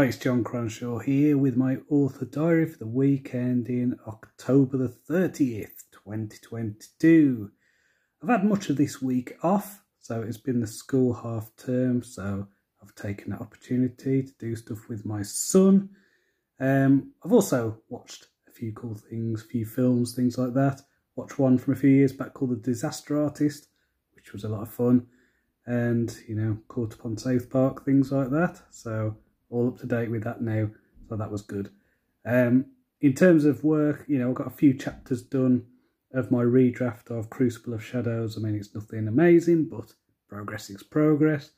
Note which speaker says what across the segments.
Speaker 1: Hi, it's John Cronshaw here with my author diary for the weekend in October the 30th, 2022. I've had much of this week off, so it's been the school half term, so I've taken the opportunity to do stuff with my son. Um, I've also watched a few cool things, a few films, things like that. Watched one from a few years back called The Disaster Artist, which was a lot of fun, and you know, caught up on South Park, things like that. So all up to date with that now, so that was good. Um, in terms of work, you know, I've got a few chapters done of my redraft of Crucible of Shadows. I mean, it's nothing amazing, but progress is progress.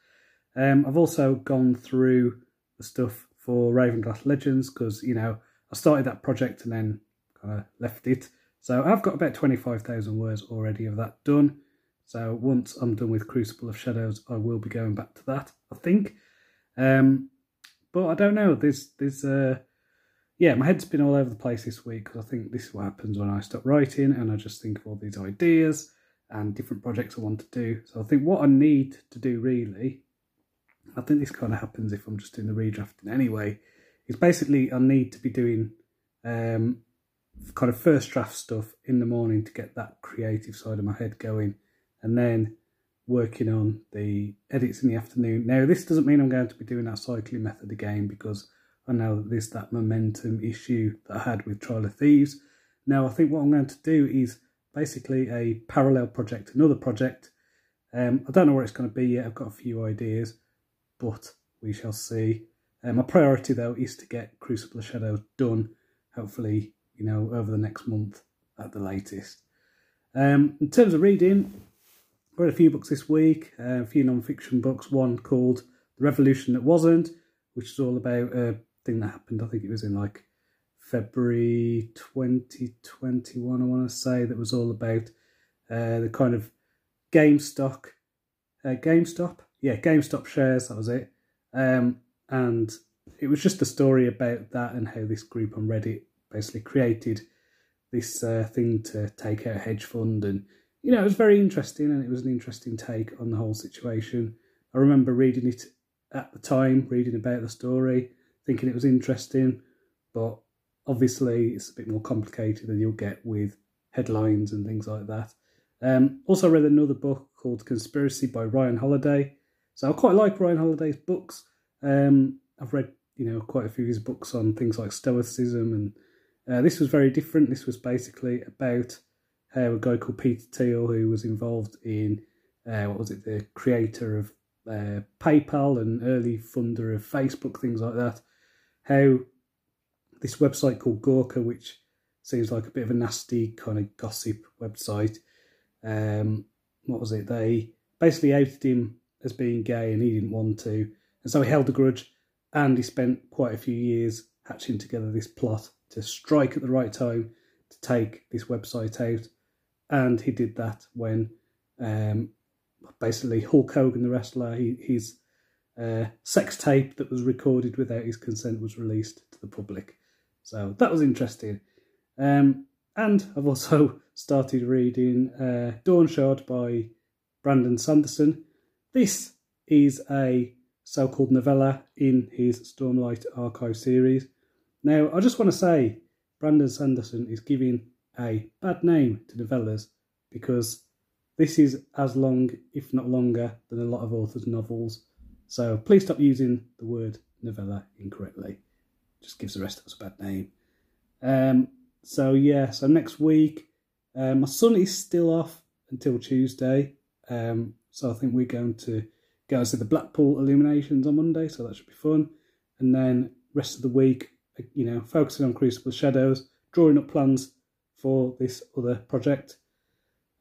Speaker 1: Um, I've also gone through the stuff for Ravenglass Legends because, you know, I started that project and then kind of left it. So I've got about 25,000 words already of that done. So once I'm done with Crucible of Shadows, I will be going back to that, I think. Um, but I don't know. There's there's uh yeah, my head's been all over the place this week because I think this is what happens when I stop writing and I just think of all these ideas and different projects I want to do. So I think what I need to do really, I think this kind of happens if I'm just doing the redrafting anyway, is basically I need to be doing um, kind of first draft stuff in the morning to get that creative side of my head going. And then working on the edits in the afternoon. Now, this doesn't mean I'm going to be doing that cycling method again because I know that there's that momentum issue that I had with Trial of Thieves. Now, I think what I'm going to do is basically a parallel project, another project. Um, I don't know where it's going to be yet. I've got a few ideas, but we shall see. Um, my priority, though, is to get Crucible of Shadows done, hopefully, you know, over the next month at the latest. Um, in terms of reading, read a few books this week, uh, a few non-fiction books. One called The Revolution That Wasn't, which is all about a thing that happened. I think it was in like February 2021, I want to say, that was all about uh, the kind of GameStop, uh, GameStop, yeah, GameStop shares, that was it. Um, and it was just a story about that and how this group on Reddit basically created this uh, thing to take out a hedge fund and you know, it was very interesting and it was an interesting take on the whole situation. I remember reading it at the time, reading about the story, thinking it was interesting, but obviously it's a bit more complicated than you'll get with headlines and things like that. Um, also read another book called Conspiracy by Ryan Holiday. So I quite like Ryan Holiday's books. Um, I've read, you know, quite a few of his books on things like Stoicism, and uh, this was very different. This was basically about a guy called Peter Thiel who was involved in uh, what was it, the creator of uh, PayPal and early funder of Facebook, things like that. How this website called Gawker, which seems like a bit of a nasty kind of gossip website. Um, what was it? They basically outed him as being gay and he didn't want to. And so he held a grudge and he spent quite a few years hatching together this plot to strike at the right time to take this website out and he did that when um, basically Hulk Hogan, the wrestler, he, his uh, sex tape that was recorded without his consent was released to the public. So that was interesting. Um, and I've also started reading uh, Dawnshard by Brandon Sanderson. This is a so called novella in his Stormlight Archive series. Now, I just want to say, Brandon Sanderson is giving a bad name to novellas because this is as long, if not longer, than a lot of authors' novels. So please stop using the word novella incorrectly. Just gives the rest of us a bad name. Um, so yeah, so next week, um, my son is still off until Tuesday. Um, so I think we're going to go and see the Blackpool Illuminations on Monday, so that should be fun. And then rest of the week, you know, focusing on Crucible Shadows, drawing up plans for this other project.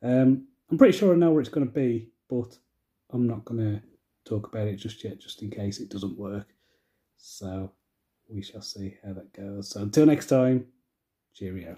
Speaker 1: Um, I'm pretty sure I know where it's going to be, but I'm not going to talk about it just yet, just in case it doesn't work. So we shall see how that goes. So until next time, cheerio.